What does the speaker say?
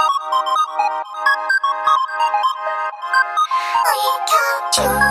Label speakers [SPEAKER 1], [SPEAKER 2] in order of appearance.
[SPEAKER 1] I can't you